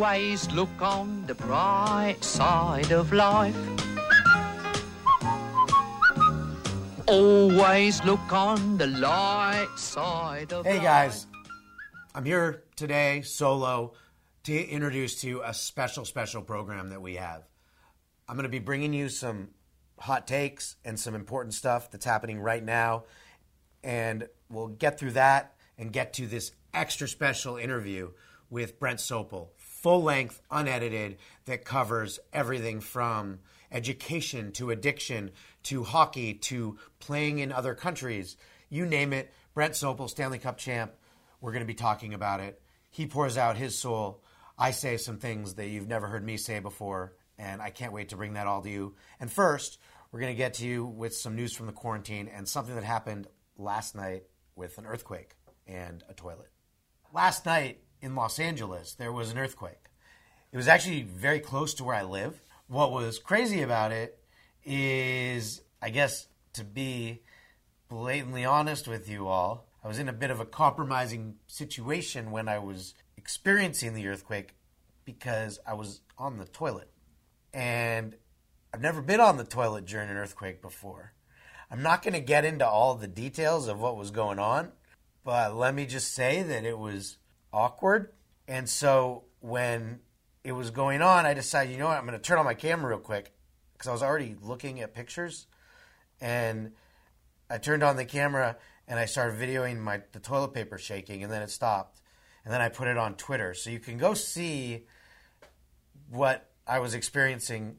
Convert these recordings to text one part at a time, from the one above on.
Always look on the bright side of life. Always look on the light side of Hey life. guys, I'm here today solo to introduce to you a special, special program that we have. I'm going to be bringing you some hot takes and some important stuff that's happening right now. And we'll get through that and get to this extra special interview with Brent Sopel, full length, unedited, that covers everything from education to addiction to hockey to playing in other countries. You name it. Brent Sopel, Stanley Cup champ. We're going to be talking about it. He pours out his soul. I say some things that you've never heard me say before, and I can't wait to bring that all to you. And first, we're going to get to you with some news from the quarantine and something that happened last night with an earthquake and a toilet. Last night in Los Angeles, there was an earthquake. It was actually very close to where I live. What was crazy about it is, I guess, to be blatantly honest with you all, I was in a bit of a compromising situation when I was experiencing the earthquake because I was on the toilet. And I've never been on the toilet during an earthquake before. I'm not going to get into all the details of what was going on, but let me just say that it was awkward. And so when it was going on, I decided, you know what, I'm going to turn on my camera real quick because I was already looking at pictures. And I turned on the camera and I started videoing my the toilet paper shaking, and then it stopped. And then I put it on Twitter, so you can go see what I was experiencing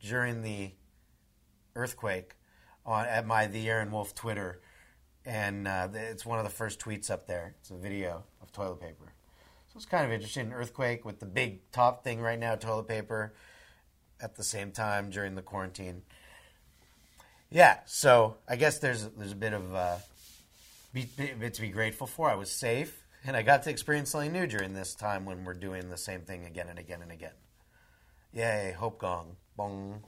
during the earthquake on at my the Aaron Wolf Twitter, and uh, it's one of the first tweets up there. It's a video of toilet paper. So it's kind of interesting. Earthquake with the big top thing right now, toilet paper, at the same time during the quarantine. Yeah, so I guess there's there's a bit of uh, bit to be grateful for. I was safe, and I got to experience something new during this time when we're doing the same thing again and again and again. Yay, hope gong, bong.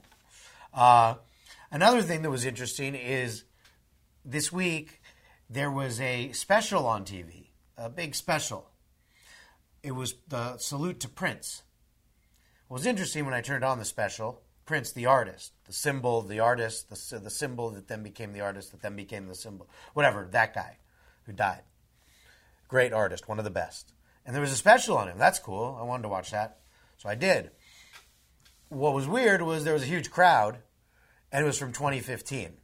Uh, another thing that was interesting is this week there was a special on TV, a big special. It was the salute to Prince. What was interesting when I turned on the special, Prince, the artist, the symbol, the artist, the, the symbol that then became the artist, that then became the symbol, whatever, that guy who died. Great artist, one of the best. And there was a special on him. That's cool. I wanted to watch that. So I did. What was weird was there was a huge crowd, and it was from 2015.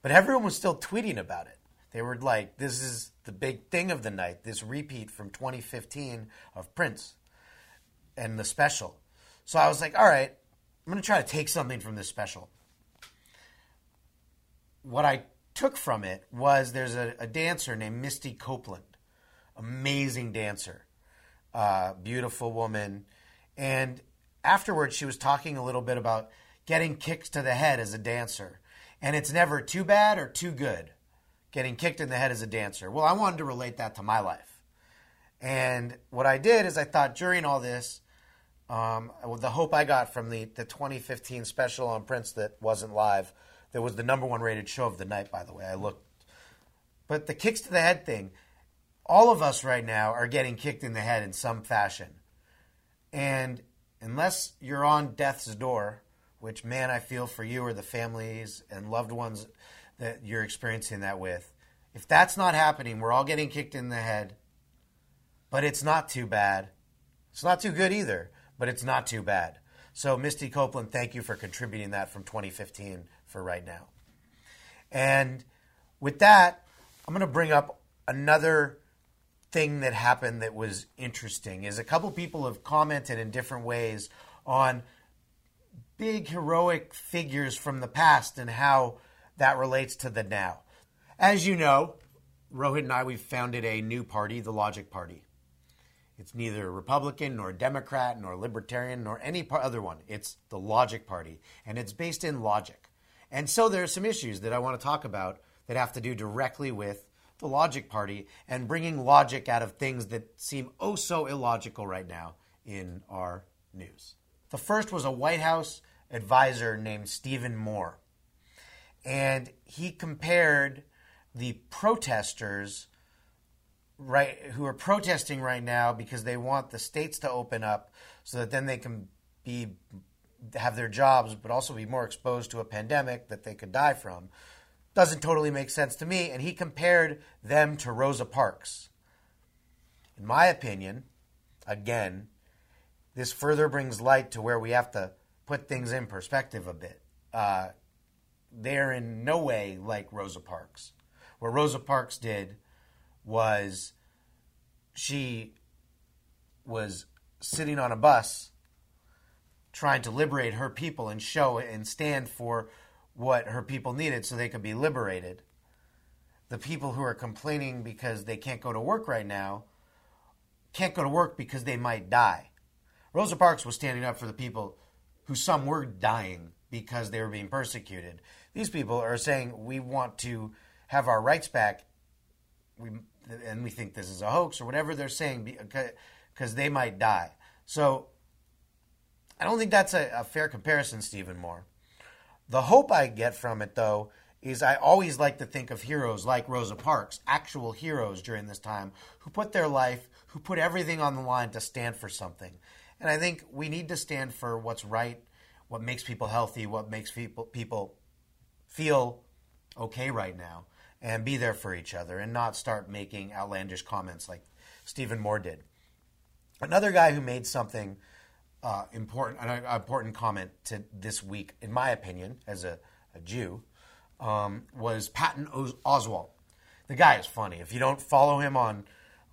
But everyone was still tweeting about it. They were like, this is the big thing of the night, this repeat from 2015 of Prince and the special. So I was like, all right, I'm going to try to take something from this special. What I took from it was there's a, a dancer named Misty Copeland, amazing dancer, uh, beautiful woman. And afterwards, she was talking a little bit about getting kicks to the head as a dancer. And it's never too bad or too good getting kicked in the head as a dancer. Well, I wanted to relate that to my life. And what I did is I thought during all this, um, the hope I got from the, the 2015 special on Prince that wasn't live, that was the number one rated show of the night, by the way. I looked. But the kicks to the head thing, all of us right now are getting kicked in the head in some fashion. And unless you're on death's door, which, man, I feel for you or the families and loved ones that you're experiencing that with, if that's not happening, we're all getting kicked in the head, but it's not too bad. It's not too good either but it's not too bad. So, Misty Copeland, thank you for contributing that from 2015 for right now. And with that, I'm going to bring up another thing that happened that was interesting. Is a couple people have commented in different ways on big heroic figures from the past and how that relates to the now. As you know, Rohit and I we've founded a new party, the Logic Party. It's neither Republican nor Democrat nor Libertarian nor any other one. It's the Logic Party, and it's based in logic. And so there are some issues that I want to talk about that have to do directly with the Logic Party and bringing logic out of things that seem oh so illogical right now in our news. The first was a White House advisor named Stephen Moore, and he compared the protesters right who are protesting right now because they want the states to open up so that then they can be have their jobs but also be more exposed to a pandemic that they could die from. Doesn't totally make sense to me. And he compared them to Rosa Parks. In my opinion again this further brings light to where we have to put things in perspective a bit. Uh, they're in no way like Rosa Parks what Rosa Parks did was she was sitting on a bus trying to liberate her people and show and stand for what her people needed so they could be liberated. The people who are complaining because they can't go to work right now can't go to work because they might die. Rosa Parks was standing up for the people who some were dying because they were being persecuted. These people are saying we want to have our rights back. We and we think this is a hoax or whatever they're saying because they might die. So I don't think that's a, a, fair comparison, Stephen Moore. The hope I get from it, though, is I always like to think of heroes like Rosa Parks, actual heroes during this time, who put their life, who put everything on the line to stand for something. And I think we need to stand for what's right, what makes people healthy, what makes people people feel okay right now and be there for each other and not start making outlandish comments like Stephen Moore did. Another guy who made something uh, important, an important comment to this week, in my opinion, as a, a Jew, um, was Patton Oswalt. The guy is funny. If you don't follow him on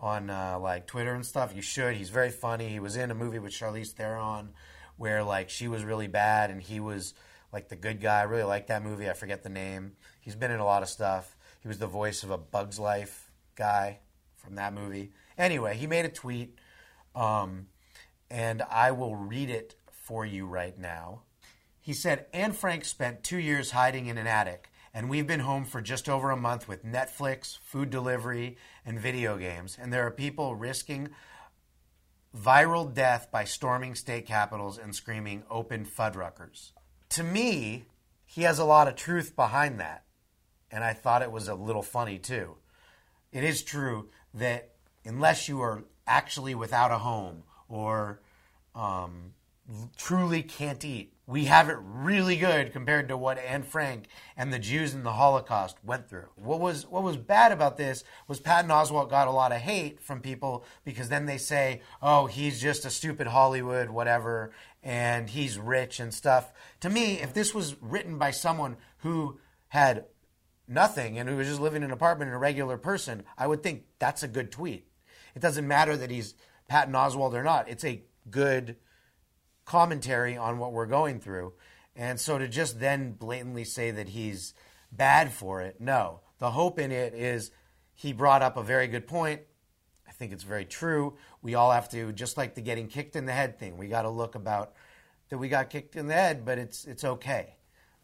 on uh, like Twitter and stuff, you should. He's very funny. He was in a movie with Charlize Theron where like she was really bad and he was like the good guy. I really like that movie. I forget the name. He's been in a lot of stuff. He was the voice of a Bug's Life guy from that movie. Anyway, he made a tweet, um, and I will read it for you right now. He said, Anne Frank spent two years hiding in an attic, and we've been home for just over a month with Netflix, food delivery, and video games. And there are people risking viral death by storming state capitals and screaming, Open Fuddruckers. To me, he has a lot of truth behind that and I thought it was a little funny too. It is true that unless you are actually without a home or um, truly can't eat, we have it really good compared to what Anne Frank and the Jews in the Holocaust went through. What was what was bad about this was Patton Oswalt got a lot of hate from people because then they say, "Oh, he's just a stupid Hollywood whatever and he's rich and stuff." To me, if this was written by someone who had nothing and who was just living in an apartment and a regular person, I would think that's a good tweet. It doesn't matter that he's Patton Oswalt or not. It's a good commentary on what we're going through. And so to just then blatantly say that he's bad for it, no. The hope in it is he brought up a very good point. Think it's very true. We all have to, just like the getting kicked in the head thing, we got to look about that we got kicked in the head, but it's it's okay.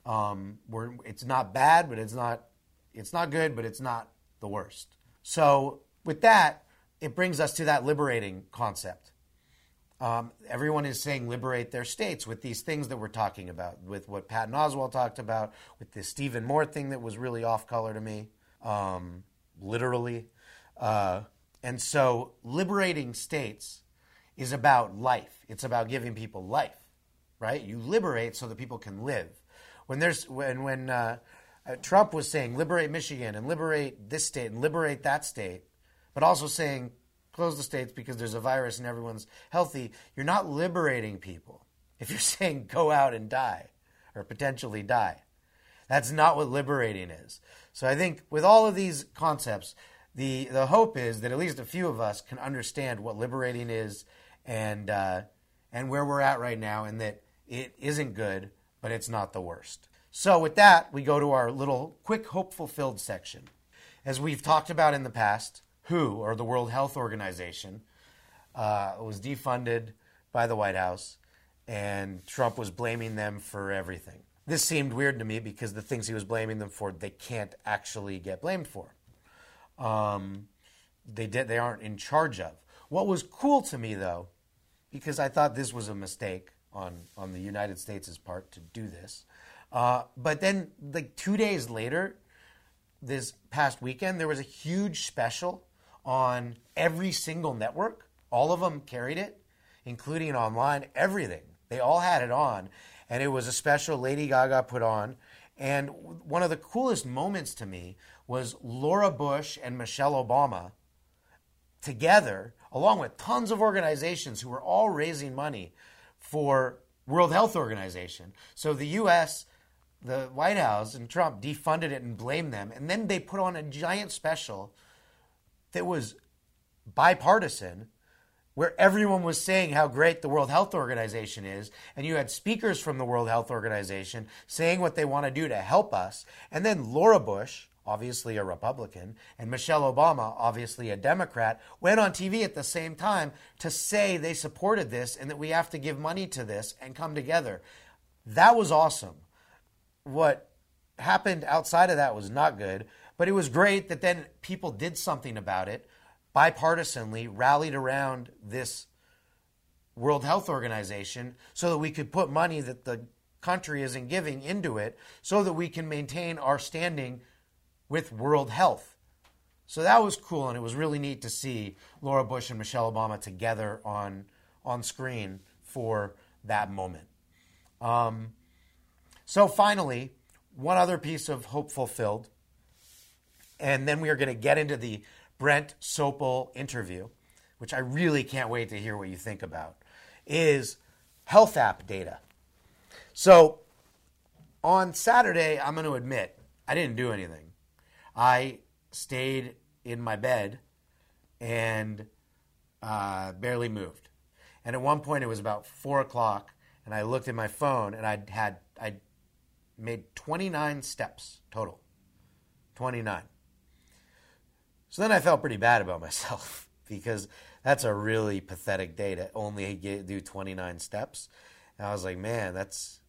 Um, we're it's not bad, but it's not it's not good, but it's not the worst. So, with that, it brings us to that liberating concept. Um, everyone is saying liberate their states with these things that we're talking about, with what Patton Oswalt talked about, with this Stephen Moore thing that was really off color to me, um, literally. Uh, and so, liberating states is about life. It's about giving people life, right? You liberate so that people can live. When there's when when uh, uh, Trump was saying liberate Michigan and liberate this state and liberate that state, but also saying close the states because there's a virus and everyone's healthy. You're not liberating people if you're saying go out and die or potentially die. That's not what liberating is. So I think with all of these concepts, the the hope is that at least a few of us can understand what liberating is and uh, and where we're at right now, and that it isn't good, but it's not the worst. So, with that, we go to our little quick hope fulfilled section. As we've talked about in the past, WHO, or the World Health Organization, uh, was defunded by the White House, and Trump was blaming them for everything. This seemed weird to me because the things he was blaming them for, they can't actually get blamed for. Um, they did, they aren't in charge of. What was cool to me, though, because I thought this was a mistake on on the United States' part to do this, uh, but then, like two days later, this past weekend, there was a huge special on every single network. All of them carried it, including online, everything. They all had it on. And it was a special Lady Gaga put on. And one of the coolest moments to me was Laura Bush and Michelle Obama together, along with tons of organizations who were all raising money for World Health Organization. So the US, the White House and Trump defunded it and blamed them. And then they put on a giant special that was bipartisan where everyone was saying how great the World Health Organization is, and you had speakers from the World Health Organization saying what they want to do to help us, and then Laura Bush, obviously a Republican, and Michelle Obama, obviously a Democrat, went on TV at the same time to say they supported this and that we have to give money to this and come together. That was awesome. What happened outside of that was not good, but it was great that then people did something about it, bipartisanly rallied around this World Health Organization so that we could put money that the country isn't giving into it so that we can maintain our standing with World Health. So that was cool, and it was really neat to see Laura Bush and Michelle Obama together on on screen for that moment. Um, so finally, one other piece of hope fulfilled, and then we are going to get into the Brent Sopel interview, which I really can't wait to hear what you think about, is health app data. So on Saturday, I'm going to admit I didn't do anything. I stayed in my bed and uh, barely moved. And at one point, it was about four o'clock, and I looked at my phone, and I'd had I made 29 steps total. 29. So then I felt pretty bad about myself because that's a really pathetic day to only get, do 29 steps. And I was like, man, that's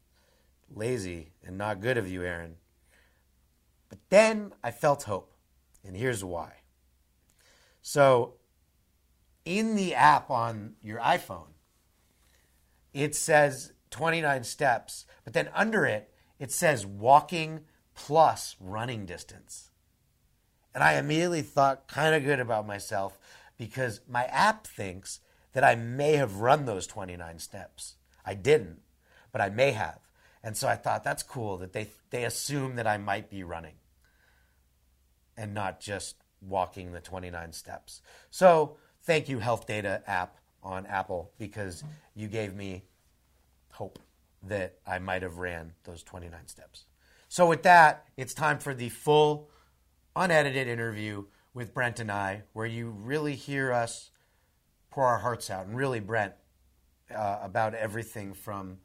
lazy and not good of you, Aaron. But then I felt hope, and here's why. So, in the app on your iPhone, it says 29 steps, but then under it, it says walking plus running distance. And I immediately thought kind of good about myself because my app thinks that I may have run those 29 steps. I didn't, but I may have. And so I thought that's cool that they they assume that I might be running and not just walking the 29 steps. So, thank you Health Data app on Apple because you gave me hope that I might have ran those 29 steps. So with that, it's time for the full unedited interview with Brent and I where you really hear us pour our hearts out and really Brent uh, about everything from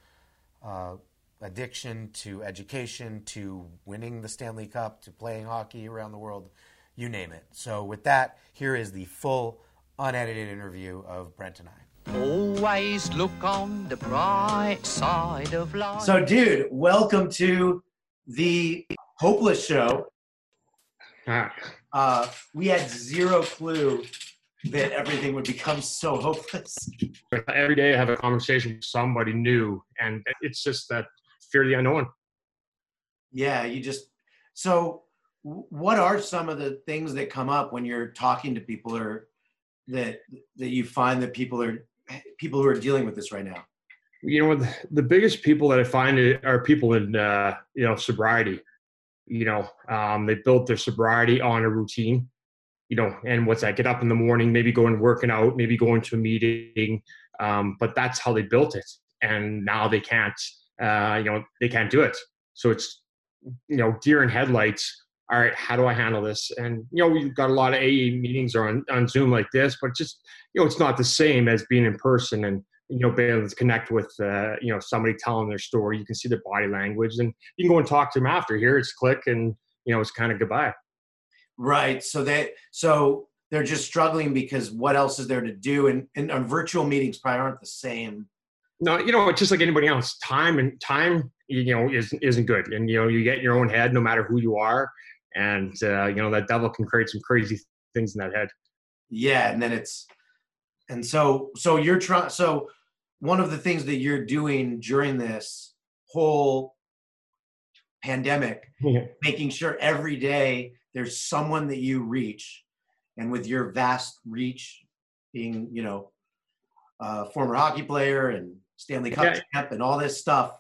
uh, addiction to education to winning the Stanley Cup to playing hockey around the world, you name it. So, with that, here is the full unedited interview of Brent and I. Always look on the bright side of life. So, dude, welcome to the Hopeless Show. Uh, we had zero clue that everything would become so hopeless. Every day I have a conversation with somebody new, and it's just that fear of the unknown. Yeah, you just so what are some of the things that come up when you're talking to people or that that you find that people are people who are dealing with this right now? You know, the, the biggest people that I find are people in uh, you know sobriety. You know, um, they built their sobriety on a routine. You know, and what's that? Get up in the morning, maybe going working out, maybe going to a meeting, um, but that's how they built it, and now they can't uh, you know, they can't do it. So it's, you know, deer in headlights. All right, how do I handle this? And you know, we've got a lot of AA meetings on on Zoom like this, but just you know, it's not the same as being in person and you know, being able to connect with uh, you know somebody telling their story. You can see their body language, and you can go and talk to them after. Here, it's click, and you know, it's kind of goodbye. Right. So they so they're just struggling because what else is there to do? And and, and virtual meetings probably aren't the same no, you know, it's just like anybody else, time and time, you know, is, isn't good. And, you know, you get in your own head no matter who you are. And, uh, you know, that devil can create some crazy things in that head. Yeah. And then it's, and so, so you're trying, so one of the things that you're doing during this whole pandemic, yeah. making sure every day there's someone that you reach and with your vast reach, being you know, a former hockey player and Stanley Cup Yeah. champ and all this stuff,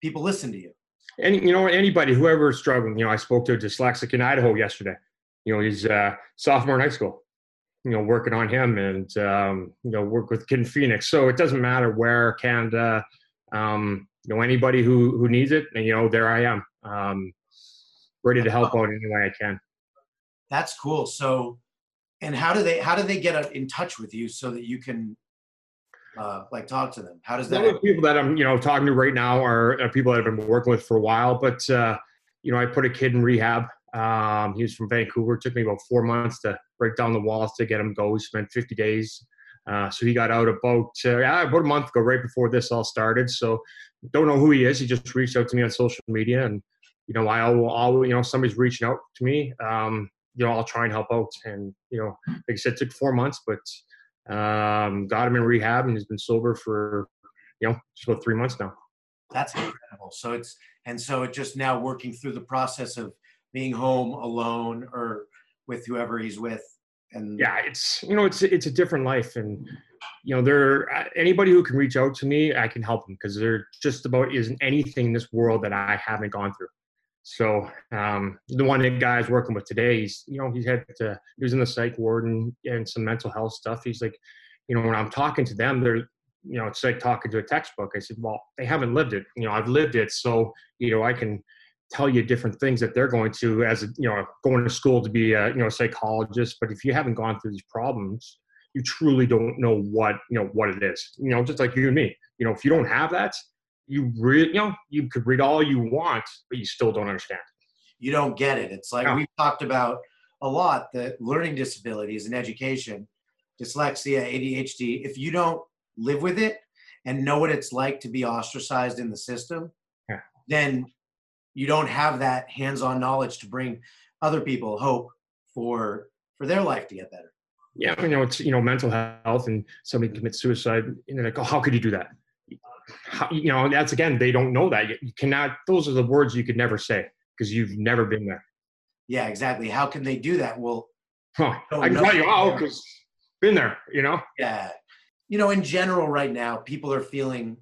people listen to you. And you know anybody whoever is struggling you know i spoke to a dyslexic in idaho yesterday you know he's uh sophomore in high school you know working on him and um you know work with kid phoenix so it doesn't matter where canada um you know anybody who who needs it and you know there i am um ready to help out any way i can That's cool. So, and how do they how do they get in touch with you so that you can uh, like talk to them? How does that? the people that I'm, you know, talking to right now are, are people that I've been working with for a while. But uh, you know, I put a kid in rehab. Um, he was from Vancouver. It took me about four months to break down the walls to get him go. We spent 50 days. Uh, so he got out about uh, about a month ago, right before this all started. So don't know who he is. He just reached out to me on social media, and you know, I will, I'll, you know, somebody's reaching out to me. Um, you know, I'll try and help out. And you know, like I said, it took four months, but um, got him in rehab, and he's been sober for you know, just about three months now. That's incredible. So it's and so it just now working through the process of being home alone or with whoever he's with. And Yeah, it's you know, it's it's a different life, and you know, there uh, anybody who can reach out to me, I can help them because there just about isn't anything in this world that I haven't gone through. So um, the one that guy's working with today, he's you know, he had to, he was in the psych ward and, and some mental health stuff. He's like, you know, when I'm talking to them, they're you know, it's like talking to a textbook. I said, well, they haven't lived it. You know, I've lived it, so you know, I can tell you different things that they're going to as a, you know going to school to be a you know a psychologist but if you haven't gone through these problems you truly don't know what you know what it is you know just like you and me you know if you don't have that you really you know you could read all you want but you still don't understand you don't get it. It's like No. we've talked about a lot that learning disabilities in education, dyslexia, ADHD, if you don't live with it and know what it's like to be ostracized in the system, Yeah. then you don't have that hands-on knowledge to bring other people hope for for their life to get better. yeah you know it's you know mental health and somebody commits suicide and they're like oh how could you do that how, you know that's again they don't know that you, you cannot those are the words you could never say because you've never been there Yeah, exactly. How can they do that? Well, huh. I can know. tell you oh because been there you know yeah. You know, in general, right now, people are feeling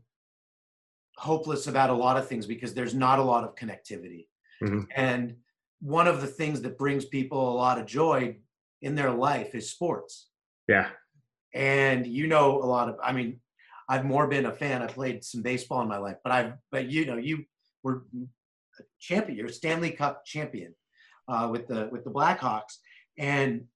hopeless about a lot of things because there's not a lot of connectivity. Mhm. And one of the things that brings people a lot of joy in their life is sports. yeah And you know, a lot of, I mean, I've more been a fan. I played some baseball in my life, but I've, but you know, you were a champion, you're a Stanley Cup champion uh, with the with the Blackhawks, and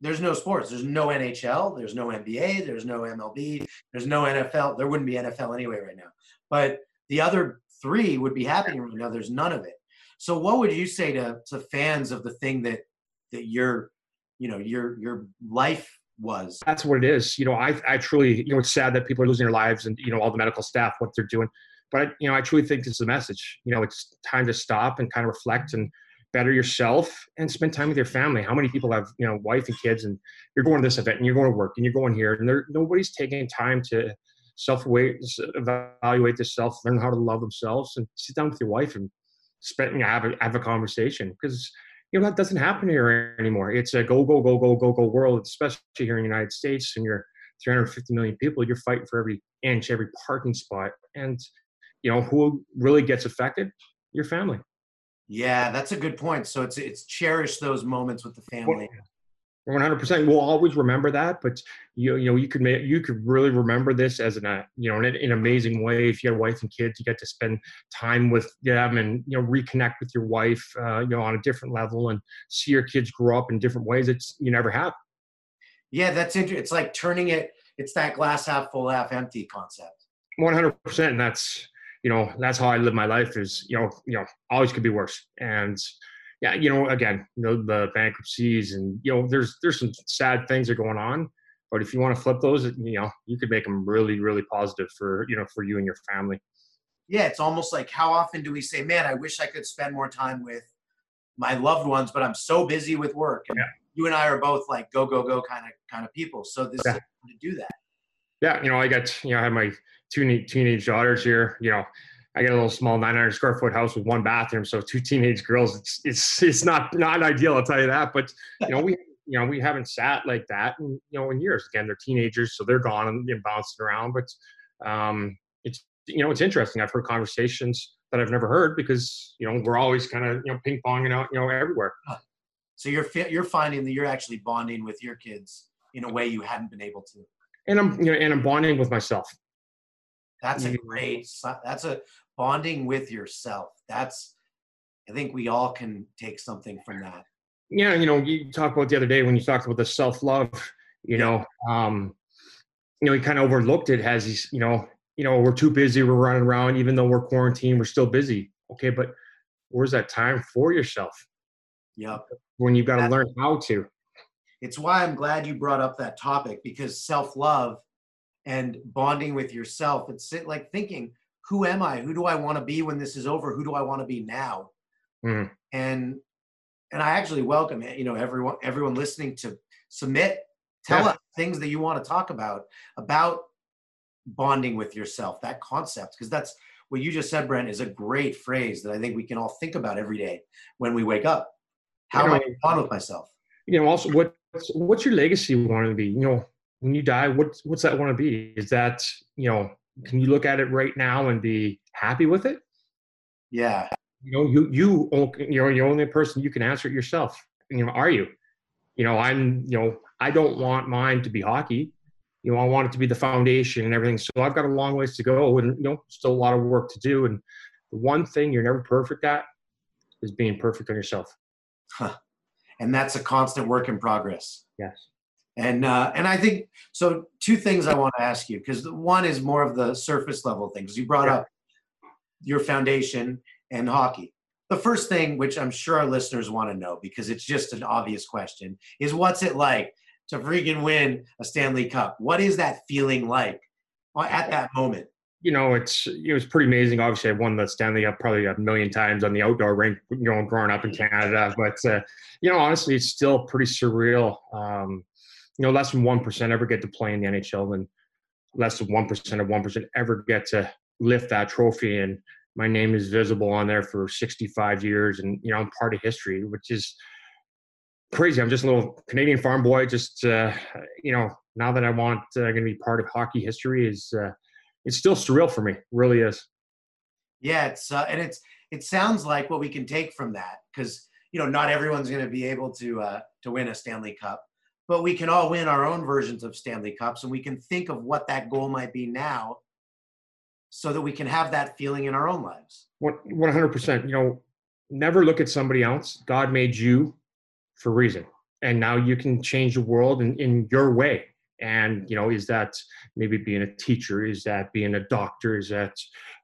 there's no sports. There's no NHL. There's no NBA. There's no MLB. There's no NFL. There wouldn't be NFL anyway right now. But the other three would be happening right now. There's none of it. So what would you say to to fans of the thing that that your you know your your life was? that's what it is. You know, I I truly, you know, it's sad that people are losing their lives and you know all the medical staff what they're doing, but you know, I truly think this is a message. You know, it's time to stop and kind of reflect and better yourself and spend time with your family. How many people have you know wife and kids and you're going to this event and you're going to work and you're going here and there nobody's taking time to self evaluate themselves, learn how to love themselves, and sit down with your wife and spend you know, have a have a conversation because you know that doesn't happen here anymore. It's a go go go go go go world, especially here in the United States, and you're 350 million people. You're fighting for every inch, every parking spot, and you know who really gets affected? Your family. Yeah, that's a good point. So it's it's cherish those moments with the family. 100. percent We'll always remember that, but you you know you could make you could really remember this as an uh, you know in an amazing way. If you have wife and kids, you get to spend time with them and you know reconnect with your wife, uh, you know on a different level, and see your kids grow up in different ways that you never have. Yeah, that's interesting. It's like turning it. It's that glass half full, half empty concept. 100 percent and that's you know that's how i live my life is you know you know always could be worse and yeah you know again you know the bankruptcies and you know there's there's some sad things that are going on but if you want to flip those you know you could make them really really positive for you know for you and your family Yeah, it's almost like how often do we say, "Man, I wish I could spend more time with my loved ones, but I'm so busy with work." And Yeah. you and I are both like go go go kind of kind of people. So this Yeah. is to do that. yeah you know i got you know i have my two teenage daughters here you know i got a little small 900 square foot house with one bathroom so two teenage girls it's it's it's not not ideal i'll tell you that but you know we you know, we haven't sat like that, in, you know, in years. Again, they're teenagers, so they're gone and, and bouncing around. But um, it's you know, it's interesting. I've heard conversations that I've never heard because you know we're always kind of you know ping ponging out you know everywhere. So you're you're finding that you're actually bonding with your kids in a way you hadn't been able to. And I'm you know and I'm bonding with myself. That's a great. That's a bonding with yourself. That's. I think we all can take something from that. Yeah, you know, you talked about the other day when you talked about the self love. You yeah. know, um, you know, he kind of overlooked it as he's, you know, you know, we're too busy, we're running around, even though we're quarantined, we're still busy. Okay, but where's that time for yourself? Yep. When you've got to learn how to. It's why I'm glad you brought up that topic because self love and bonding with yourself, it's like thinking, who am I? Who do I want to be when this is over? Who do I want to be now? Mm. And and I actually welcome it, you know, everyone everyone listening to submit, tell yeah. us things that you want to talk about about bonding with yourself, that concept, because that's what you just said, Brent, is a great phrase that I think we can all think about every day when we wake up. How you know, am I going to bond with myself? You know, also what what's your legacy want to be? You know, when you die, what what's that want to be? Is that you know, can you look at it right now and be happy with it? Yeah. You know, you you you're the only person you can answer it yourself. You know, are you? You know, I'm. You know, I don't want mine to be hockey you know, I want it to be the foundation and everything. So I've got a long ways to go and, you know, still a lot of work to do. And the one thing you're never perfect at is being perfect on yourself. Huh. And that's a constant work in progress. Yes. And uh, and I think so. Two things I want to ask you because one is more of the surface level things you brought yeah. up, your foundation and hockey. The first thing, which I'm sure our listeners want to know because it's just an obvious question, is what's it like to freaking win a Stanley Cup. What is that feeling like at that moment? You know, it's it was pretty amazing. Obviously, I won the Stanley Cup probably a million times on the outdoor rink, you know, growing up in Canada. But uh, you know, honestly, it's still pretty surreal. Um, you know, less than one percent ever get to play in the NHL, and less than one percent of one percent ever get to lift that trophy. And my name is visible on there for 65 years, and you know, I'm part of history, which is crazy. I'm just a little Canadian farm boy. Just uh, you know, now that I want uh, going to be part of hockey history is uh, it's still surreal for me. It really is. Yeah, it's uh, and it's it sounds like what we can take from that because you know not everyone's going to be able to uh, to win a Stanley Cup, but we can all win our own versions of Stanley Cups, and we can think of what that goal might be now, so that we can have that feeling in our own lives. One hundred percent. You know, never look at somebody else. God made you for a reason and now you can change the world in, in your way and you know is that maybe being a teacher is that being a doctor is that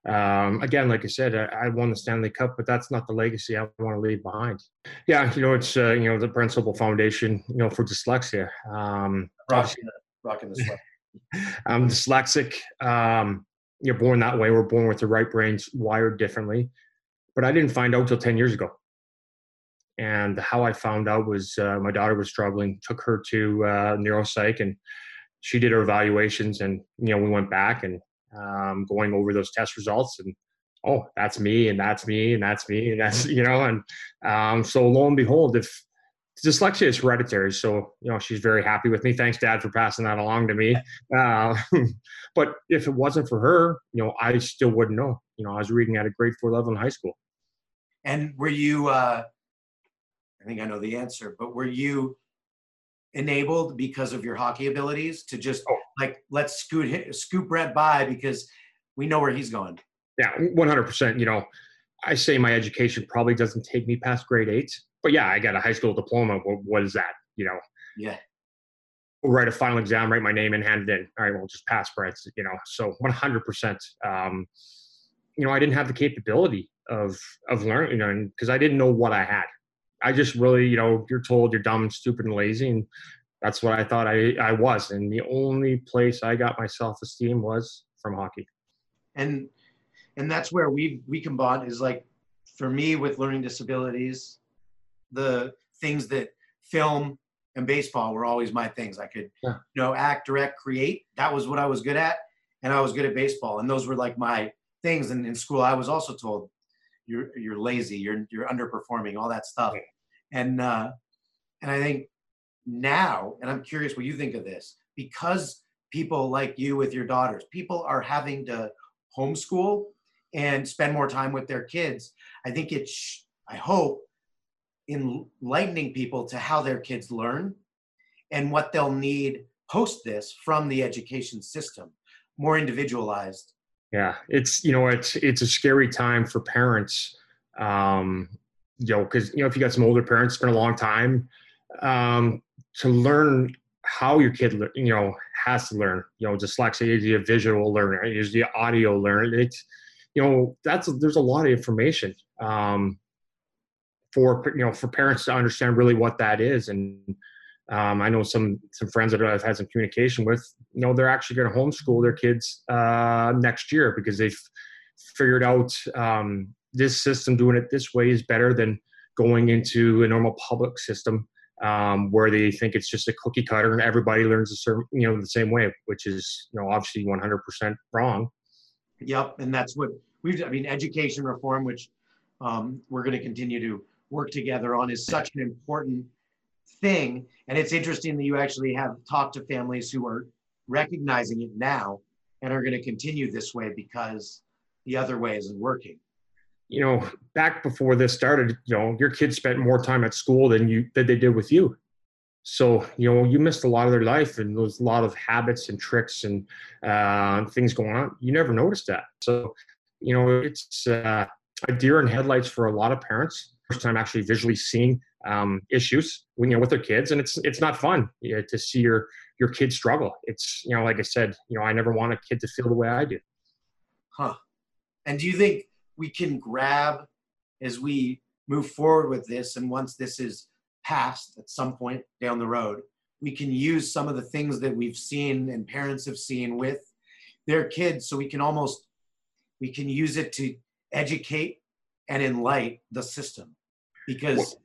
um, again like i said I, I, won the stanley cup but that's not the legacy i want to leave behind. Yeah you know it's uh, you know the principal foundation you know for dyslexia um, rocking, rocking the i'm dyslexic um, you're born that way we're born with the right brains wired differently but i didn't find out till 10 years ago. And how I found out was uh, my daughter was struggling, took her to uh, neuropsych, and she did her evaluations. And you know, we went back and um, going over those test results, and oh, that's me, and that's me, and that's me, and that's you know, and um, so lo and behold, if dyslexia is hereditary, so you know, she's very happy with me. Thanks, Dad, for passing that along to me. Uh, but if it wasn't for her, you know, I still wouldn't know. You know, I was reading at a grade four level in high school. And were you? Uh I think I know the answer, but were you enabled because of your hockey abilities to just oh. like let's scoot scoop Brent by because we know where he's going? Yeah, one hundred percent. You know, I say my education probably doesn't take me past grade eight, but yeah, I got a high school diploma. What, what is that? You know? Yeah. We'll write a final exam, write my name, and hand it in. All right, well, just pass, Brent. You know, so one hundred percent. Um, you know, I didn't have the capability of of learning, you know, because I didn't know what I had. I just really, you know, you're told you're dumb, stupid, and lazy, and that's what I thought I, I was. And the only place I got my self esteem was from hockey. And and that's where we we can bond is like for me with learning disabilities, the things that film and baseball were always my things. I could yeah. you know act, direct, create. That was what I was good at, and I was good at baseball. And those were like my things. And in school, I was also told you're you're lazy, you're you're underperforming, all that stuff. And uh, and I think now, and I'm curious what you think of this, because people like you with your daughters, people are having to homeschool and spend more time with their kids. I think it's, I hope, enlightening people to how their kids learn and what they'll need post this from the education system, more individualized. Yeah, it's you know it's it's a scary time for parents, um, you know, because you know if you got some older parents, it's been a long time um, to learn how your kid you know has to learn. You know, dyslexia is a visual learner, is the audio learner. It's you know that's there's a lot of information um, for you know for parents to understand really what that is and um, I know some some friends that I've had some communication with. You know, they're actually going to homeschool their kids uh, next year because they've figured out um, this system doing it this way is better than going into a normal public system um, where they think it's just a cookie cutter and everybody learns the certain, you know the same way, which is you know obviously 100% wrong. Yep, and that's what we've. I mean, education reform, which um, we're going to continue to work together on, is such an important thing. And it's interesting that you actually have talked to families who are recognizing it now and are going to continue this way because the other way isn't working. You know, back before this started, you know, your kids spent more time at school than you than they did with you. So, you know, you missed a lot of their life and there's a lot of habits and tricks and uh, things going on. You never noticed that. So, you know, it's uh, a deer in headlights for a lot of parents. First time actually visually seeing um, issues when you know with their kids, and it's it's not fun you know, to see your your kids struggle. It's you know, like I said, you know, I never want a kid to feel the way I do. Huh? And do you think we can grab as we move forward with this, and once this is passed at some point down the road, we can use some of the things that we've seen and parents have seen with their kids, so we can almost we can use it to educate and enlighten the system because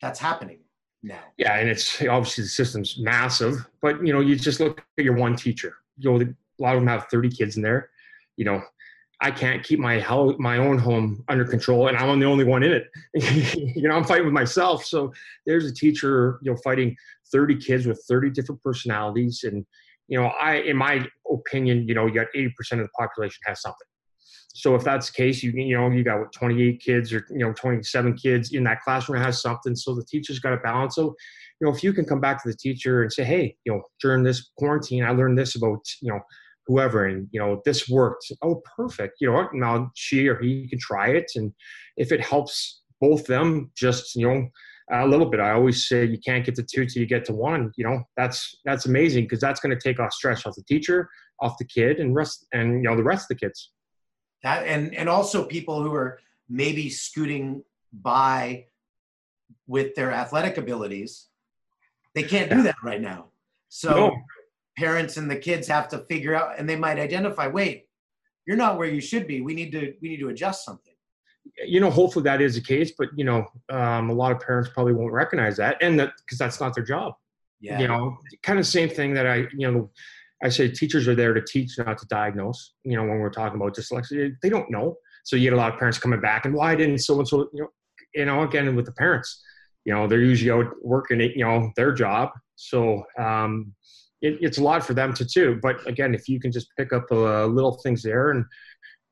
that's happening now. Yeah, and it's obviously the system's massive, but you know, you just look at your one teacher. You know, a lot of them have 30 kids in there. You know, I can't keep my house, my own home under control, and I'm the only one in it. you know, I'm fighting with myself. So there's a teacher, you know, fighting 30 kids with 30 different personalities, and you know, I, in my opinion, you know, you got 80% of the population has something. So if that's the case, you you know you got what 28 kids or you know 27 kids in that classroom has something. So the teacher's got to balance. So you know if you can come back to the teacher and say, hey, you know during this quarantine, I learned this about you know whoever, and you know this worked. Oh, perfect. You know now she or he can try it, and if it helps both them, just you know a little bit. I always say you can't get to two till you get to one. You know, that's that's amazing because that's going to take off stress off the teacher, off the kid, and rest and you know the rest of the kids that and and also people who are maybe scooting by with their athletic abilities they can't do that right now. So no. parents and the kids have to figure out and they might identify wait you're not where you should be. We need to we need to adjust something. You know hopefully that is the case but you know um, a lot of parents probably won't recognize that and that because that's not their job. Yeah. You know kind of same thing that i you know I say teachers are there to teach, not to diagnose. You know, when we're talking about dyslexia, they don't know. So you get a lot of parents coming back and why didn't so and so, you know, you know, again with the parents, you know, they're usually out working, you know, their job. So um, it, it's a lot for them to too. But again, if you can just pick up uh, little things there, and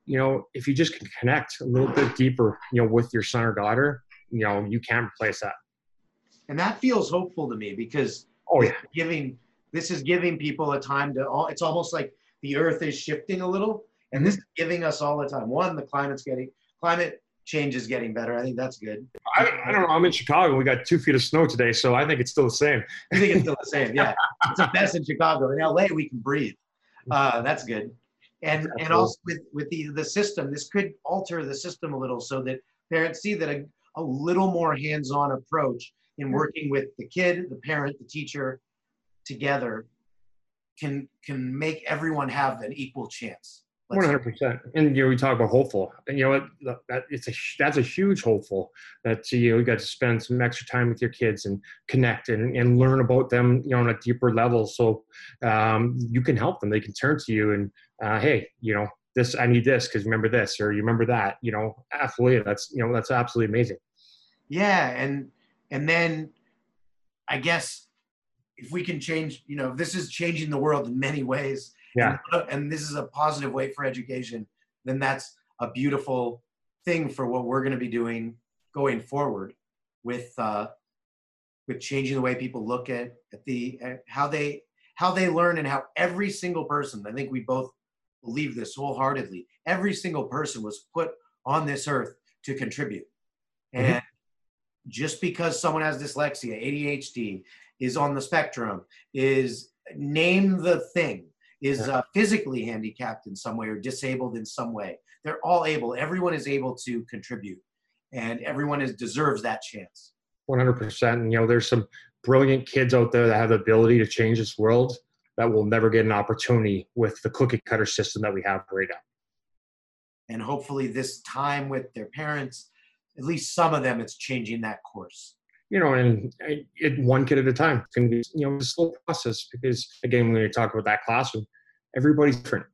you know, if you just can connect a little bit deeper, you know, with your son or daughter, you know, you can replace that. And that feels hopeful to me because oh yeah, giving this is giving people a time to all it's almost like the earth is shifting a little and this is giving us all the time. One the climate's getting climate change is getting better. I think that's good. I, I don't know. I'm in chicago. We got two feet of snow today so i think it's still the same. I think it's still the same yeah. It's the best in chicago. In la we can breathe. Uh, that's good. And and also with with the the system this could alter the system a little so that parents see that a, a little more hands-on approach in working with the kid the parent the teacher together can can make everyone have an equal chance. One hundred percent. And you know, we talk about hopeful. And you know, what? that it's a that's a huge hopeful that you know you got to spend some extra time with your kids and connect and, and learn about them, you know, on a deeper level. So um, you can help them. They can turn to you and uh, hey, you know, this I need this because remember this or you remember that. You know, absolutely. That's you know that's absolutely amazing. Yeah, and and then I guess if we can change, you know, this is changing the world in many ways. Yeah. And, and this is a positive way for education, then that's a beautiful thing for what we're going to be doing going forward with uh, with changing the way people look at, at the at how they how they learn and how every single person i think we both believe this wholeheartedly every single person was put on this earth to contribute Mhm. and just because someone has dyslexia adhd is on the spectrum is name the thing is uh, physically handicapped in some way or disabled in some way they're all able everyone is able to contribute and everyone is deserves that chance 100%. And, you know, there's some brilliant kids out there that have the ability to change this world that will never get an opportunity with the cookie cutter system that we have right now. and hopefully this time with their parents at least some of them it's changing that course You know, and it, one kid at a time. It's going to be, you know, a slow process because, again, when you talk about that classroom, everybody's different.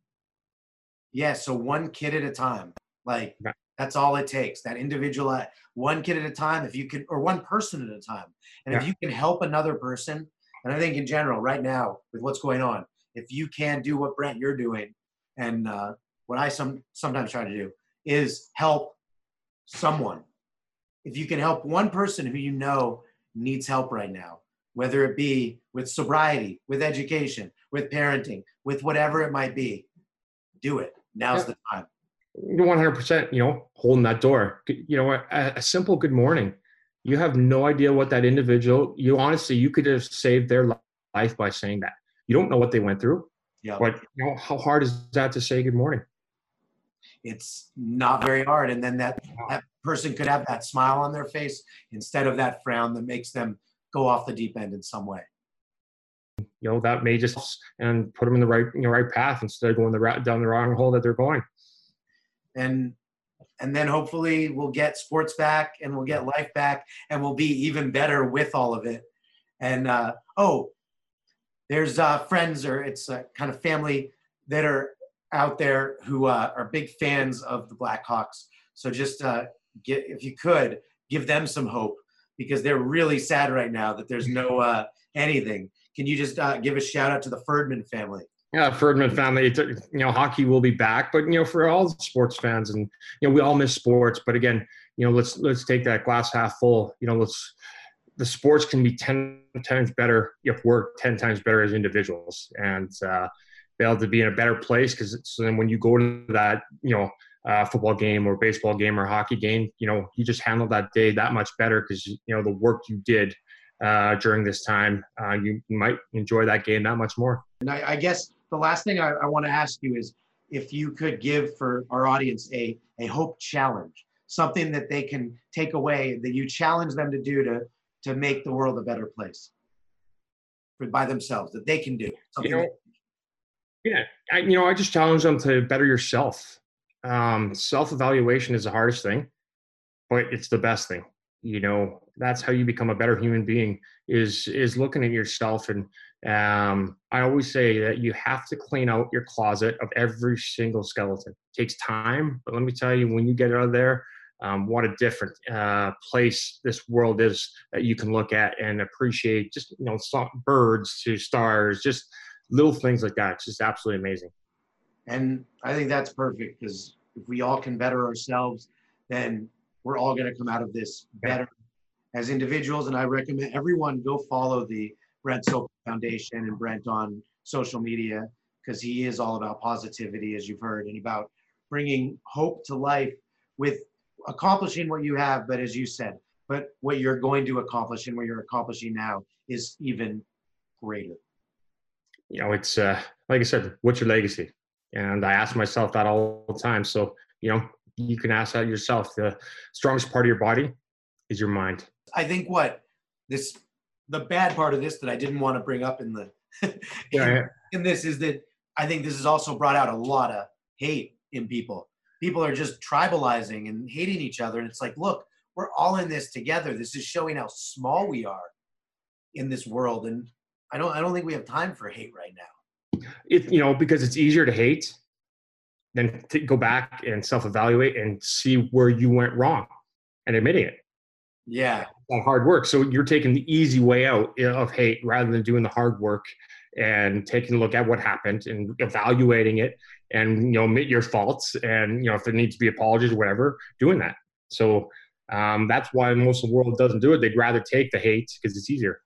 yeah so one kid at a time. Like that's all it takes. That individual uh, one kid at a time if you can or one person at a time. And if you can help another person and i think in general right now with what's going on if you can do what brent you're doing and uh, what i some sometimes try to do is help someone if you can help one person who you know needs help right now whether it be with sobriety with education with parenting with whatever it might be do it now's Yeah. the time You're 100%, you know, holding that door. You know, a, a simple good morning. You have no idea what that individual, you honestly, you could have saved their life by saying that. You don't know what they went through, yeah but you know, how hard is that to say good morning? It's not very hard. And then that that person could have that smile on their face instead of that frown that makes them go off the deep end in some way. You know, that may just and put them in the right, you know, right path instead of going the route down the wrong hole that they're going. and and then hopefully we'll get sports back and we'll get life back and we'll be even better with all of it. And uh oh there's uh friends or it's a kind of family that are out there who uh, are big fans of the blackhawks so just uh get if you could give them some hope because they're really sad right now that there's no uh anything can you just uh, give a shout out to the Ferdman family Yeah, Ferdman family, you know, hockey will be back, but you know, for all the sports fans, and you know, we all miss sports. But again, you know, let's let's take that glass half full. You know, let's the sports can be ten times better if we're ten times better as individuals, and uh, be able to be in a better place. Because so then when you go to that, you know, uh, football game or baseball game or hockey game, you know, you just handle that day that much better because you know the work you did uh, during this time, uh, you might enjoy that game that much more. And I, I guess the last thing I, I want to ask you is if you could give for our audience a, a hope challenge, something that they can take away that you challenge them to do to, to make the world a better place for, by themselves, that they can do. Something You know, yeah, I, you know, I just challenge them to better yourself. Um, self-evaluation is the hardest thing, but it's the best thing. You know, that's how you become a better human being. Is is looking at yourself, and um, I always say that you have to clean out your closet of every single skeleton. It takes time, but let me tell you, when you get out of there, um, what a different uh, place this world is that you can look at and appreciate. Just you know, birds to stars, just little things like that. It's just absolutely amazing. And I think that's perfect because if we all can better ourselves, then we're all going to come out of this better as individuals. And I recommend everyone go follow the Brent Sopel Foundation and Brent on social media because he is all about positivity, as you've heard, and about bringing hope to life with accomplishing what you have. But as you said, but what you're going to accomplish and what you're accomplishing now is even greater. You know, it's uh, like I said, what's your legacy? And I ask myself that all the time. So you know, you can ask that yourself. The strongest part of your body is your mind. I think what this the bad part of this that I didn't want to bring up in the in, Yeah. in this is that I think this has also brought out a lot of hate in people. People are just tribalizing and hating each other, and it's like, look, we're all in this together. This is showing how small we are in this world, and I don't I don't think we have time for hate right now. It you know because it's easier to hate than to go back and self-evaluate and see where you went wrong and admitting it. Yeah. That hard work. So you're taking the easy way out of hate rather than doing the hard work and taking a look at what happened and evaluating it and you know admit your faults and you know if there needs to be apologies or whatever, doing that. So um, that's why most of the world doesn't do it. They'd rather take the hate because it's easier.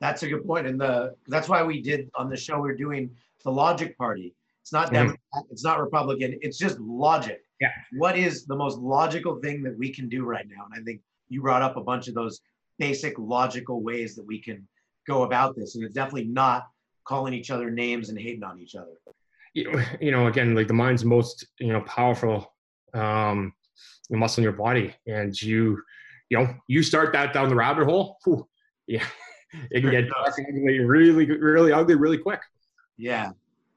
That's a good point, and the that's why we did on the show. We're doing the logic party. It's not Democrat. Mm-hmm. It's not Republican. It's just logic. Yeah. What is the most logical thing that we can do right now? And I think you brought up a bunch of those basic logical ways that we can go about this, and it's definitely not calling each other names and hating on each other. You, you know, again, like the mind's most you know powerful um, muscle in your body, and you, you know, you start that down the rabbit hole. Whew, yeah, it can get ugly, really, really ugly really quick. Yeah,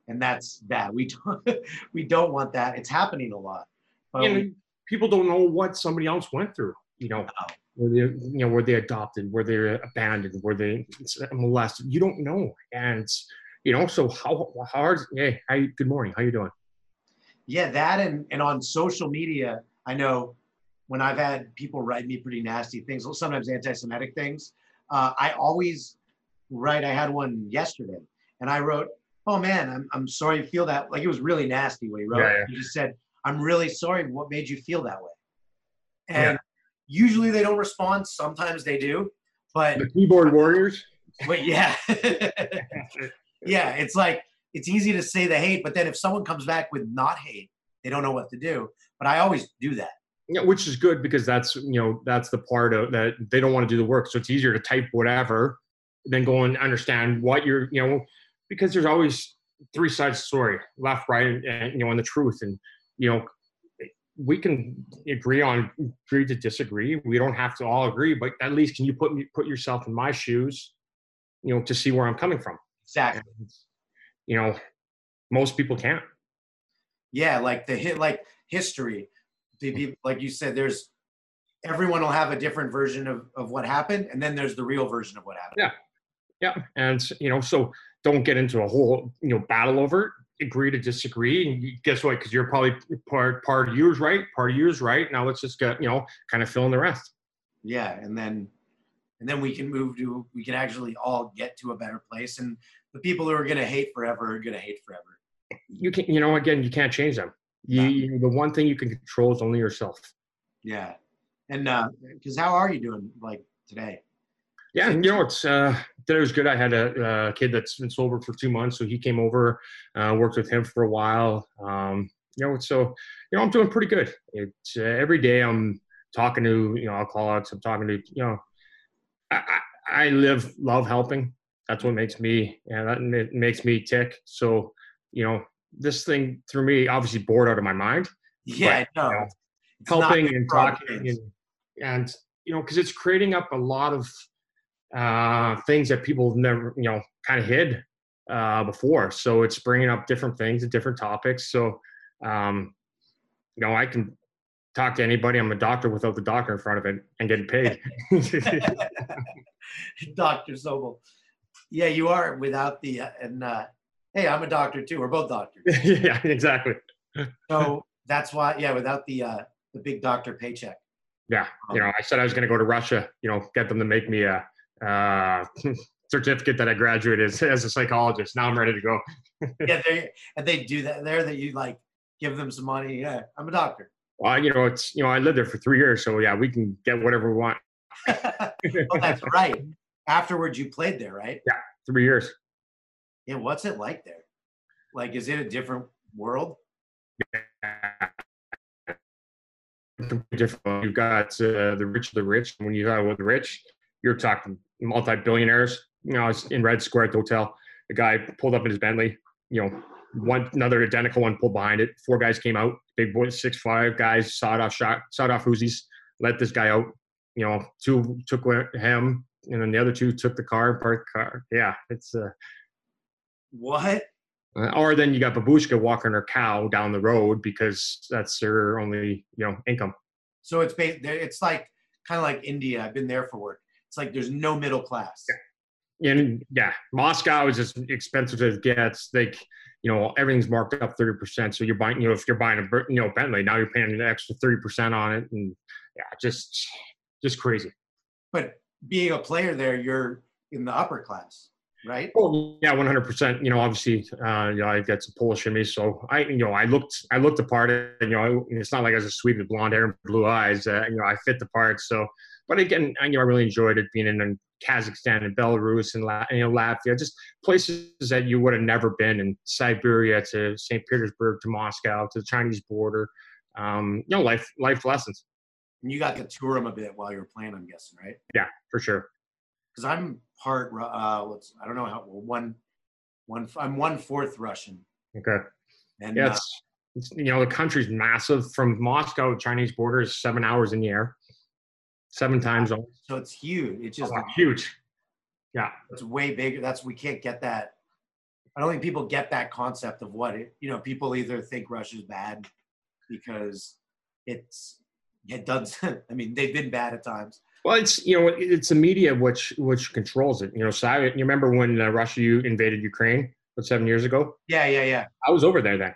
and that's bad. We don't we don't want that. It's happening a lot. And we, people don't know what somebody else went through. You know, no. were they you know were they adopted? Were they abandoned? Were they molested? You don't know, and you know. So how how hard? Hey, how you, good morning. How you doing? Yeah, that and and on social media, I know when I've had people write me pretty nasty things, sometimes anti-Semitic things. Uh, I always write. I had one yesterday, and I wrote, oh man, I'm, I'm sorry you feel that. Like it was really nasty what he wrote. Yeah, yeah. He just said, I'm really sorry. What made you feel that way? And yeah. usually they don't respond. Sometimes they do. But the keyboard warriors. But yeah. yeah. It's like, it's easy to say the hate, but then if someone comes back with not hate, they don't know what to do. But I always do that. Yeah, which is good because that's you know that's the part of that they don't want to do the work, so it's easier to type whatever than go and understand what you're you know because there's always three sides of the story, left, right, and, and you know, and the truth. And you know, we can agree on agree to disagree. We don't have to all agree, but at least can you put me put yourself in my shoes, you know, to see where I'm coming from. Exactly. And, you know, most people can't. Yeah, like the hit, like history. The, like you said, there's everyone will have a different version of, of what happened, and then there's the real version of what happened. Yeah, yeah, and you know, so don't get into a whole you know battle over it. Agree to disagree, and guess what? Because you're probably part part of yours right, part of yours right. Now let's just get you know kind of fill in the rest. Yeah, and then and then we can move to we can actually all get to a better place, and the people who are going to hate forever are going to hate forever. You can you know again you can't change them. You, you the one thing you can control is only yourself. Yeah, and uh because uh, how are you doing like today? Yeah, you know it's uh, that was good. I had a, a, kid that's been sober for two months, so he came over, uh, worked with him for a while. Um, you know, so you know I'm doing pretty good. It's uh, every day I'm talking to you know alcoholics. I'm talking to you know I, I, I live love helping. That's what makes me and that makes me tick. So you know this thing through me obviously bored out of my mind. Yeah, but, no. You know, helping and talking and, and you know because it's creating up a lot of uh, things that people have never, you know, kind of hid uh, before. So it's bringing up different things and different topics. So, um, you know, I can talk to anybody. I'm a doctor without the doctor in front of it and getting paid. Dr. Sopel. Yeah, you are without the, uh, and uh, hey, I'm a doctor too. We're both doctors. yeah, exactly. so that's why, yeah, without the, uh, the big doctor paycheck. Yeah. You know, I said I was going to go to Russia, you know, get them to make me a, uh, certificate that I graduated as, as, a psychologist. Now I'm ready to go. yeah, they and they do that there. That you like give them some money. Yeah, I'm a doctor. Well, you know, it's you know, I lived there for three years, so yeah, we can get whatever we want. oh, that's right. Afterwards, you played there, right? Yeah, three years. Yeah, what's it like there? Like, is it a different world? Different. You've got uh, the rich, of the rich. When you talk about the rich, you're talking multi-billionaires. You know, I was in Red Square at the hotel. The guy pulled up in his Bentley. You know, one another identical one pulled behind it. Four guys came out. Big boys, six five guys, sawed off shot, sawed off Uzis. Let this guy out. You know, two took him, and then the other two took the car, parked the car. Yeah, it's uh. What? Uh, or then you got babushka walking her cow down the road because that's her only you know income. So it's it's like kind of like India. I've been there for work. It's like there's no middle class. Yeah. And yeah, Moscow is as expensive as it gets. Like, you know, everything's marked up 30%. So you're buying, you know, if you're buying a, you know, Bentley, now you're paying an extra 30% on it. And yeah, just, just crazy. but being a player there, you're in the upper class, right? Well, yeah, one hundred percent. You know, obviously, uh, you know, I got some Polish in me, so I, you know, I looked, I looked the part. And, you know, it's not like I was a Swede with blonde hair and blue eyes. Uh, you know, I fit the part. So, but again, I, you know, I really enjoyed it being in Kazakhstan and Belarus and La, you know Latvia, just places that you would have never been in Siberia to St. Petersburg to Moscow to the Chinese border. Um, you know, life life lessons. You got to tour them a bit while you were playing, I'm guessing, right? Yeah, for sure. Because I'm part, uh, what's I don't know how well, one, one. I'm one fourth Russian. Okay. And yeah, uh, it's, you know the country's massive. From Moscow, Chinese border is seven hours in the air, seven time zones. so it's huge. It's just Oh, huge. Yeah, it's way bigger. That's we can't get that. I don't think people get that concept of what it. You know, people either think Russia's bad because it's it does. I mean, they've been bad at times. Well, it's you know it's the media which which controls it. You know, so I, you remember when uh, Russia invaded Ukraine what seven years ago? Yeah, yeah, yeah. I was over there then.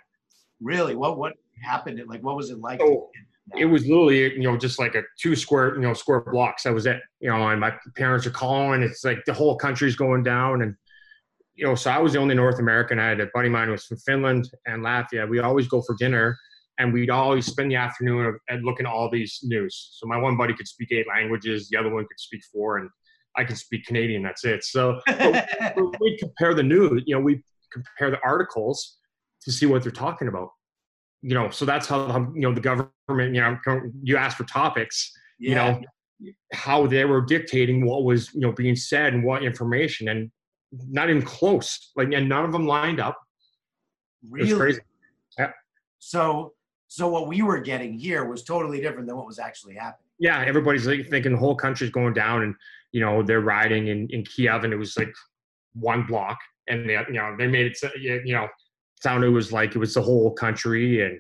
Really, what what happened? Like, what was it like? Oh, It was literally you know just like a two square you know square blocks. That was it. You know, and my parents are calling. It's like the whole country's going down, and you know, so I was the only North American. I had a buddy of mine who was from Finland and Latvia. We always go for dinner, and we'd always spend the afternoon of, at looking at all these news. So my one buddy could speak eight languages, the other one could speak four, and I can speak Canadian. That's it. So we compare the news. You know, we compare the articles to see what they're talking about. You know, so that's how you know the government. You know, you ask for topics. yeah. You know, how they were dictating what was you know being said and what information, and not even close. Like, and none of them lined up. It was really. crazy. So, so what we were getting here was totally different than what was actually happening. yeah, everybody's like thinking the whole country's going down, and you know they're riding in, in Kiev, and it was like one block, and they, you know they made it you know sound it was like it was the whole country, and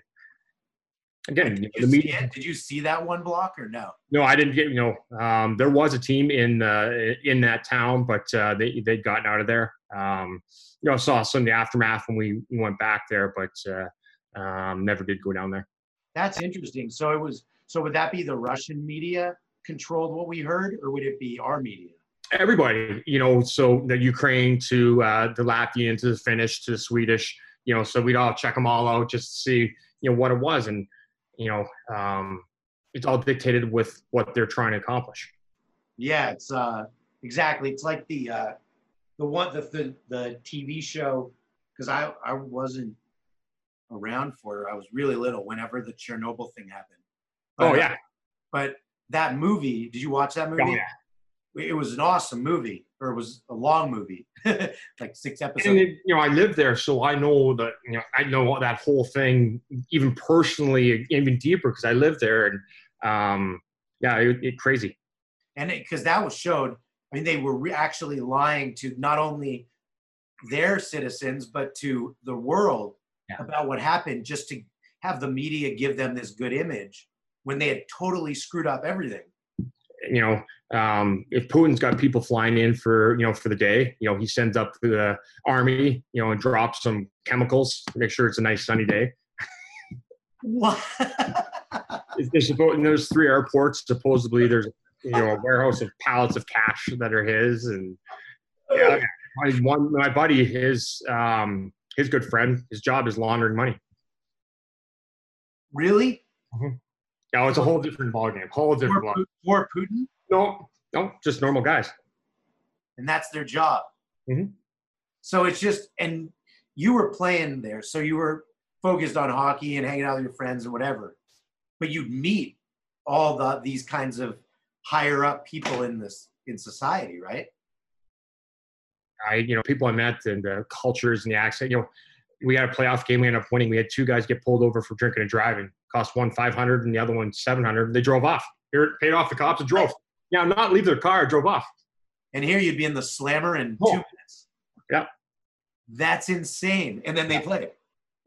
again Did you know, media. Did you see that one block or no? No, I didn't get you know um, there was a team in uh, in that town, but uh, they they'd gotten out of there. Um, you know, saw some of the aftermath when we went back there, but uh, um, never did go down there. That's interesting. So it was. So would that be the Russian media controlled what we heard, or would it be our media? everybody, you know, so the Ukraine to uh, the Latvian to the Finnish to the Swedish, you know, so we'd all check them all out just to see, you know, what it was, and you know, um, it's all dictated with what they're trying to accomplish. Yeah, it's uh exactly. It's like the uh the one the the, the TV show because I I wasn't around for. I was really little whenever the Chernobyl thing happened. Oh But, uh, yeah, But that movie, did you watch that movie? oh yeah. It was an awesome movie, or it was a long movie, like six episodes. And it, you know, I lived there, so I know that you know I know that whole thing even personally, even deeper because I lived there, and um, yeah, it, it crazy. and because that was showed i mean they were re- actually lying to not only their citizens but to the world Yeah. about what happened just to have the media give them this good image when they had totally screwed up everything you know, um, if Putin's got people flying in for you know for the day, you know, he sends up the army, you know, and drops some chemicals to make sure it's a nice sunny day. what There's, there's three airports. Supposedly, there's you know a warehouse of pallets of cash that are his, and yeah, my one my buddy, his um, his good friend, his job is laundering money. really Yeah, it's a whole different ballgame. Whole different for, ball. Pu- for putin No, no, just normal guys. and that's their job Mhm. so it's just and you were playing there so you were focused on hockey and hanging out with your friends and whatever but you'd meet all the these kinds of higher up people in this in society right I, you know, people I met and the cultures and the accent. You know, we had a playoff game. We ended up winning. We had two guys get pulled over for drinking and driving. Cost one five hundred and the other one seven hundred. They drove off. Here, paid off the cops and drove. Yeah, not leave their car. Drove off. and here you'd be in the slammer in Oh. two minutes Yeah. that's insane and then they play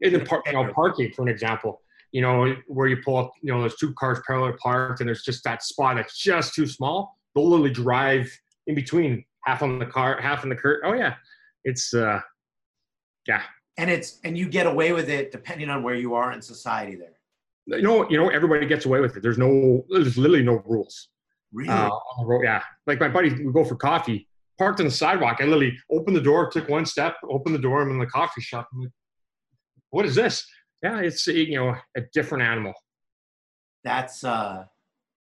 In the park, you know, parking for an example. You know, where you pull up. You know, there's two cars parallel parked, and there's just that spot that's just too small. They'll literally drive in between, half on the car, half on the curt. Oh yeah, it's uh, yeah. and it's and you get away with it depending on where you are in society there you know, you know, everybody gets away with it. There's no, there's literally no rules. Really? Uh, on the road, yeah. Like my buddy would go for coffee, parked on the sidewalk. I literally opened the door, took one step, opened the door, I'm in the coffee shop. I'm like, what is this? Yeah, it's you know a different animal. That's uh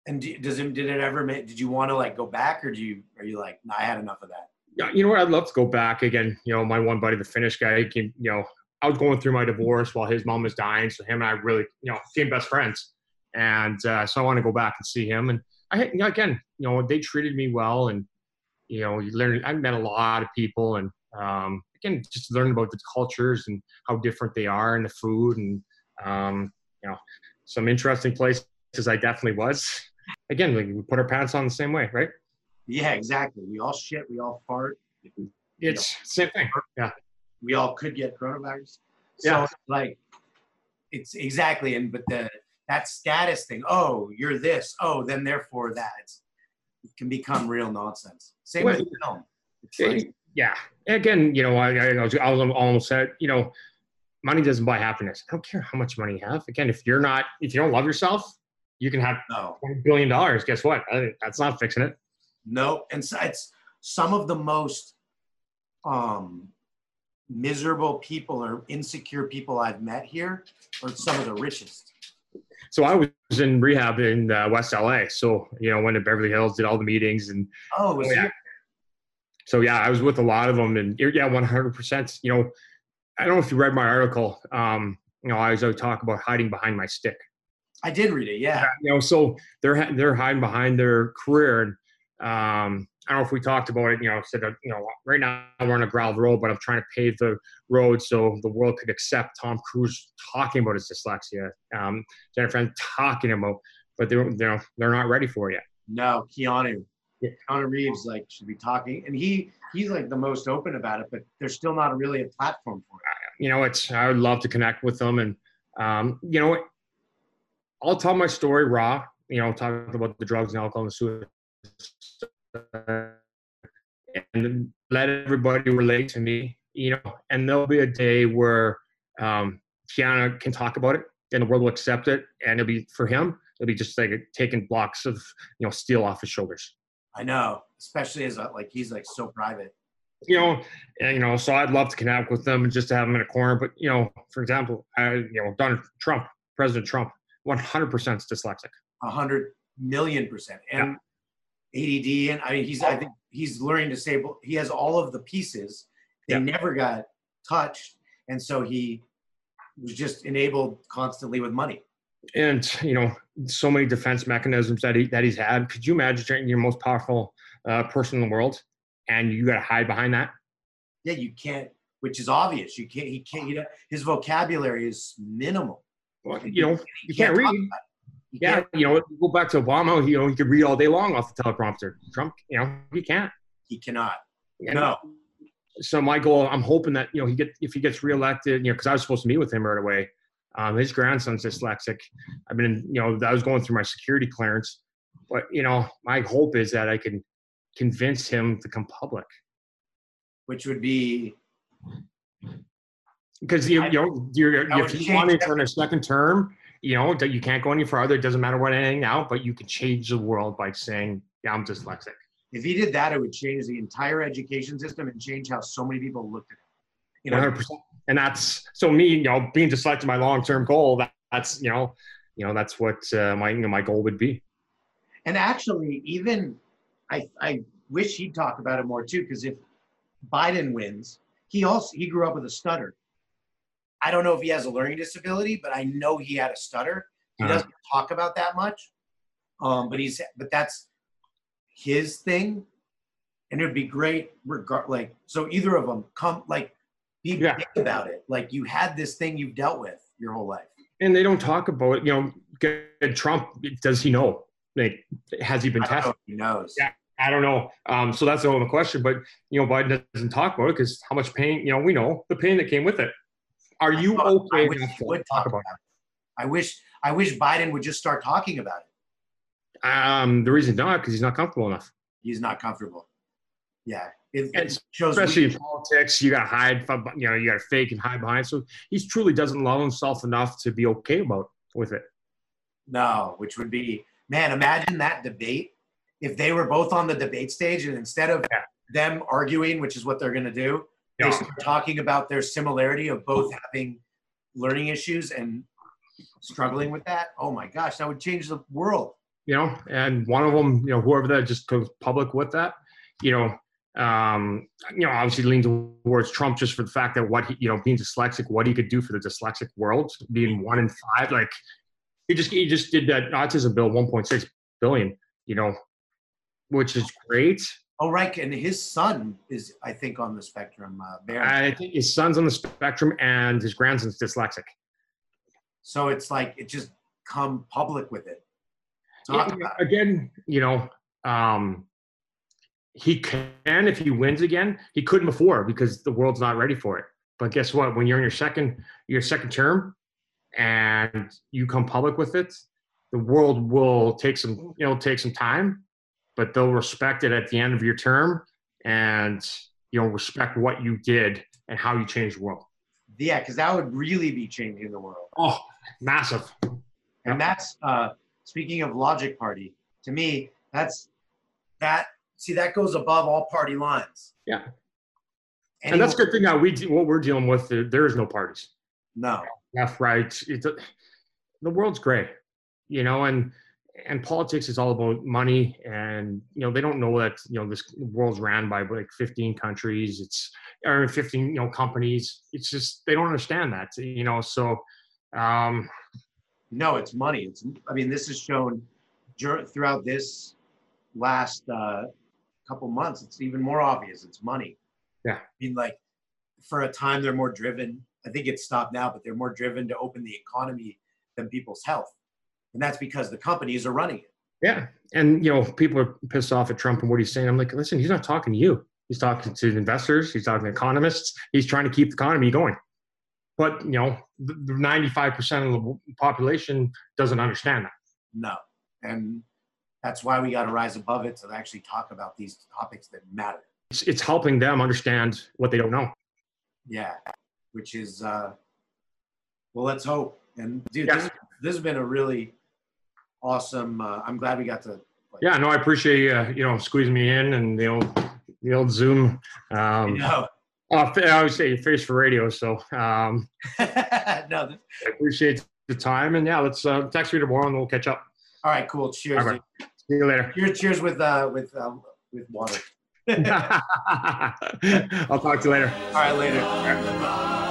and do, does it did it ever make did you want to like go back or do you are you like I had enough of that? Yeah, you know what? I'd love to go back again. You know, my one buddy, the Finnish guy, came, you know, I was going through my divorce while his mom was dying, so him and I really, you know, became best friends. And uh, so I want to go back and see him. And I, you know, again, you know, they treated me well, and you know, you learn. I met a lot of people, and um, again, just learn about the cultures and how different they are, and the food, and um, you know, some interesting places. I definitely was. Again, like we put our pants on the same way, right? Yeah, exactly. We all shit, we all fart. It's same thing. Yeah. We all could get coronavirus. So Yeah. like it's exactly and but the that status thing, oh, you're this, oh, then therefore that it can become real nonsense. Same Well, with film. Like, yeah. Again, you know, I, I, was, I was almost said, you know, money doesn't buy happiness. I don't care how much money you have. Again, if you're not, if you don't love yourself, you can have no. billion dollars. Guess what? That's not fixing it. No, and so it's some of the most um, miserable people or insecure people I've met here are some of the richest. So I was in rehab in uh, West LA. So you know, went to Beverly Hills, did all the meetings, and Oh, was Oh, yeah. so yeah, I was with a lot of them, and yeah, one hundred percent. You know, I don't know if you read my article. Um, you know, I always talk about hiding behind my stick. I did read it. Yeah. you know, so they're they're hiding behind their career. And um, I don't know if we talked about it. You know, said that you know right now we're on a gravel road, but I'm trying to pave the road so the world could accept Tom Cruise talking about his dyslexia, um, Jennifer Aniston talking about, but they're you know they're not ready for it yet. No, Keanu. Yeah. Keanu Reeves like should be talking, and he he's like the most open about it, but there's still not really a platform for it. You know, it's I would love to connect with them, and um, you know, I'll tell my story raw. You know, talk about the drugs and alcohol and suicide and let everybody relate to me, you know, and there'll be a day where um, Keanu can talk about it and the world will accept it. And it'll be for him, it'll be just like taking blocks of, you know, steel off his shoulders, I know, especially as a, like he's like so private. you know, and, you know, so I'd love to connect with them and just to have them in a corner. But, you know, for example, I, you know, Donald Trump, President Trump, 100% dyslexic. A hundred million percent. And ADD, and I mean, he's I think he's learning to say he has all of the pieces. They Yeah. never got touched, and so he was just enabled constantly with money. and you know so many defense mechanisms that he that he's had. Could you imagine your most powerful uh, person in the world, and you got to hide behind that? Yeah, you can't, which is obvious. You can't. He can't. You know, his vocabulary is minimal. Well, you know, you can't read. You Yeah, can't- you know, go back to Obama. You know, he could read all day long off the teleprompter. Trump, you know, he can't. he cannot. And No. So my goal, I'm hoping that you know he get if he gets reelected, you know, because I was supposed to meet with him right away. Um, his grandson's dyslexic. I've been, you know, I was going through my security clearance, but you know, my hope is that I can convince him to come public. Which would be because you, I- you know you're, would if you want to turn a second term, you know that you can't go any farther. It doesn't matter what anything now, but you can change the world by saying, "Yeah, I'm dyslexic." if he did that, it would change the entire education system and change how so many people looked at it. You know, hundred percent. And that's so me. You know, being dyslexic, my long term goal. That, that's you know, you know, that's what uh, my you know, my goal would be. and actually, even I I wish he'd talk about it more too, because if Biden wins, he also he grew up with a stutter. I don't know if he has a learning disability, but I know he had a stutter. He Uh-huh. doesn't talk about that much. Um, but he's but that's his thing, and it'd be great. Regard like so, either of them come like be Yeah. big about it. Like you had this thing you've dealt with your whole life. And they don't talk about it. You know, get- Trump. Does he know? Like, has he been I don't know tested? he knows. Yeah. I don't know. Um, so that's the only question. But you know, Biden doesn't talk about it because how much pain? You know, we know the pain that came with it. Are you I okay wish he would talk about it. I wish I wish Biden would just start talking about it. Um, the reason not because he's not comfortable enough. He's not comfortable. Yeah, it, it shows. Especially in politics, you got to hide. You know, you got to fake and hide behind. So he truly doesn't love himself enough to be okay about with it. no, which would be man. Imagine that debate if they were both on the debate stage and instead of Yeah. them arguing, which is what they're going to do, they Yeah. start talking about their similarity of both having learning issues and struggling with that. Oh my gosh, that would change the world. you know, and one of them, you know, whoever that just goes public with that, you know, um, you know, obviously lean towards Trump just for the fact that what he, you know, being dyslexic, what he could do for the dyslexic world, being one in five, like he just he just did that autism bill, 1.6 billion, you know, which is great. Oh right, and his son is, I think, on the spectrum. Uh, Barron. I think his son's on the spectrum and his grandson's dyslexic. so it's like it just come public with it. Talk Yeah, about again, you know, um, he can if he wins again. He couldn't before because the world's not ready for it. But guess what? When you're in your second your second term and you come public with it, the world will take some you know take some time, but they'll respect it at the end of your term and you know respect what you did and how you changed the world. Yeah, because that would really be changing the world. Oh, massive. And that's uh, speaking of Logic Party. To me, that's that. See, that goes above all party lines. Yeah. And that's a good thing now. We do, what we're dealing with. There, is no parties. No, left, right. It's a, the world's gray, you know, and and politics is all about money, and you know they don't know that you know this world's ran by like 15 countries. It's or 15 you know companies. It's just they don't understand that, you know. So, um, no, it's money. It's. I mean, this is shown throughout this last uh, couple months. It's even more obvious. It's money. Yeah. I mean, like for a time, they're more driven. I think it's stopped now, but they're more driven to open the economy than people's health, and that's because the companies are running it. yeah, and you know people are pissed off at Trump and what he's saying. I'm like, listen, he's not talking to you. He's talking to investors. He's talking to economists. He's trying to keep the economy going. But you know, the the 95% of the population doesn't understand that. No. And that's why we got to rise above it to actually talk about these topics that matter. It's, it's helping them understand what they don't know. Yeah. Which is, uh, well, let's hope. And dude, Yeah. this, this has been a really awesome, uh, I'm glad we got to. Like, Yeah, no, I appreciate you, uh, you know, squeezing me in and the old, the old Zoom. Um, know, oh, I always say your face for radio, so um, no, I appreciate the time. And yeah, let's uh, text me tomorrow and we'll catch up. all right, cool. Cheers. All right. See you later. Cheers, cheers with, uh, with, uh, with water. I'll talk to you later. All right, later. I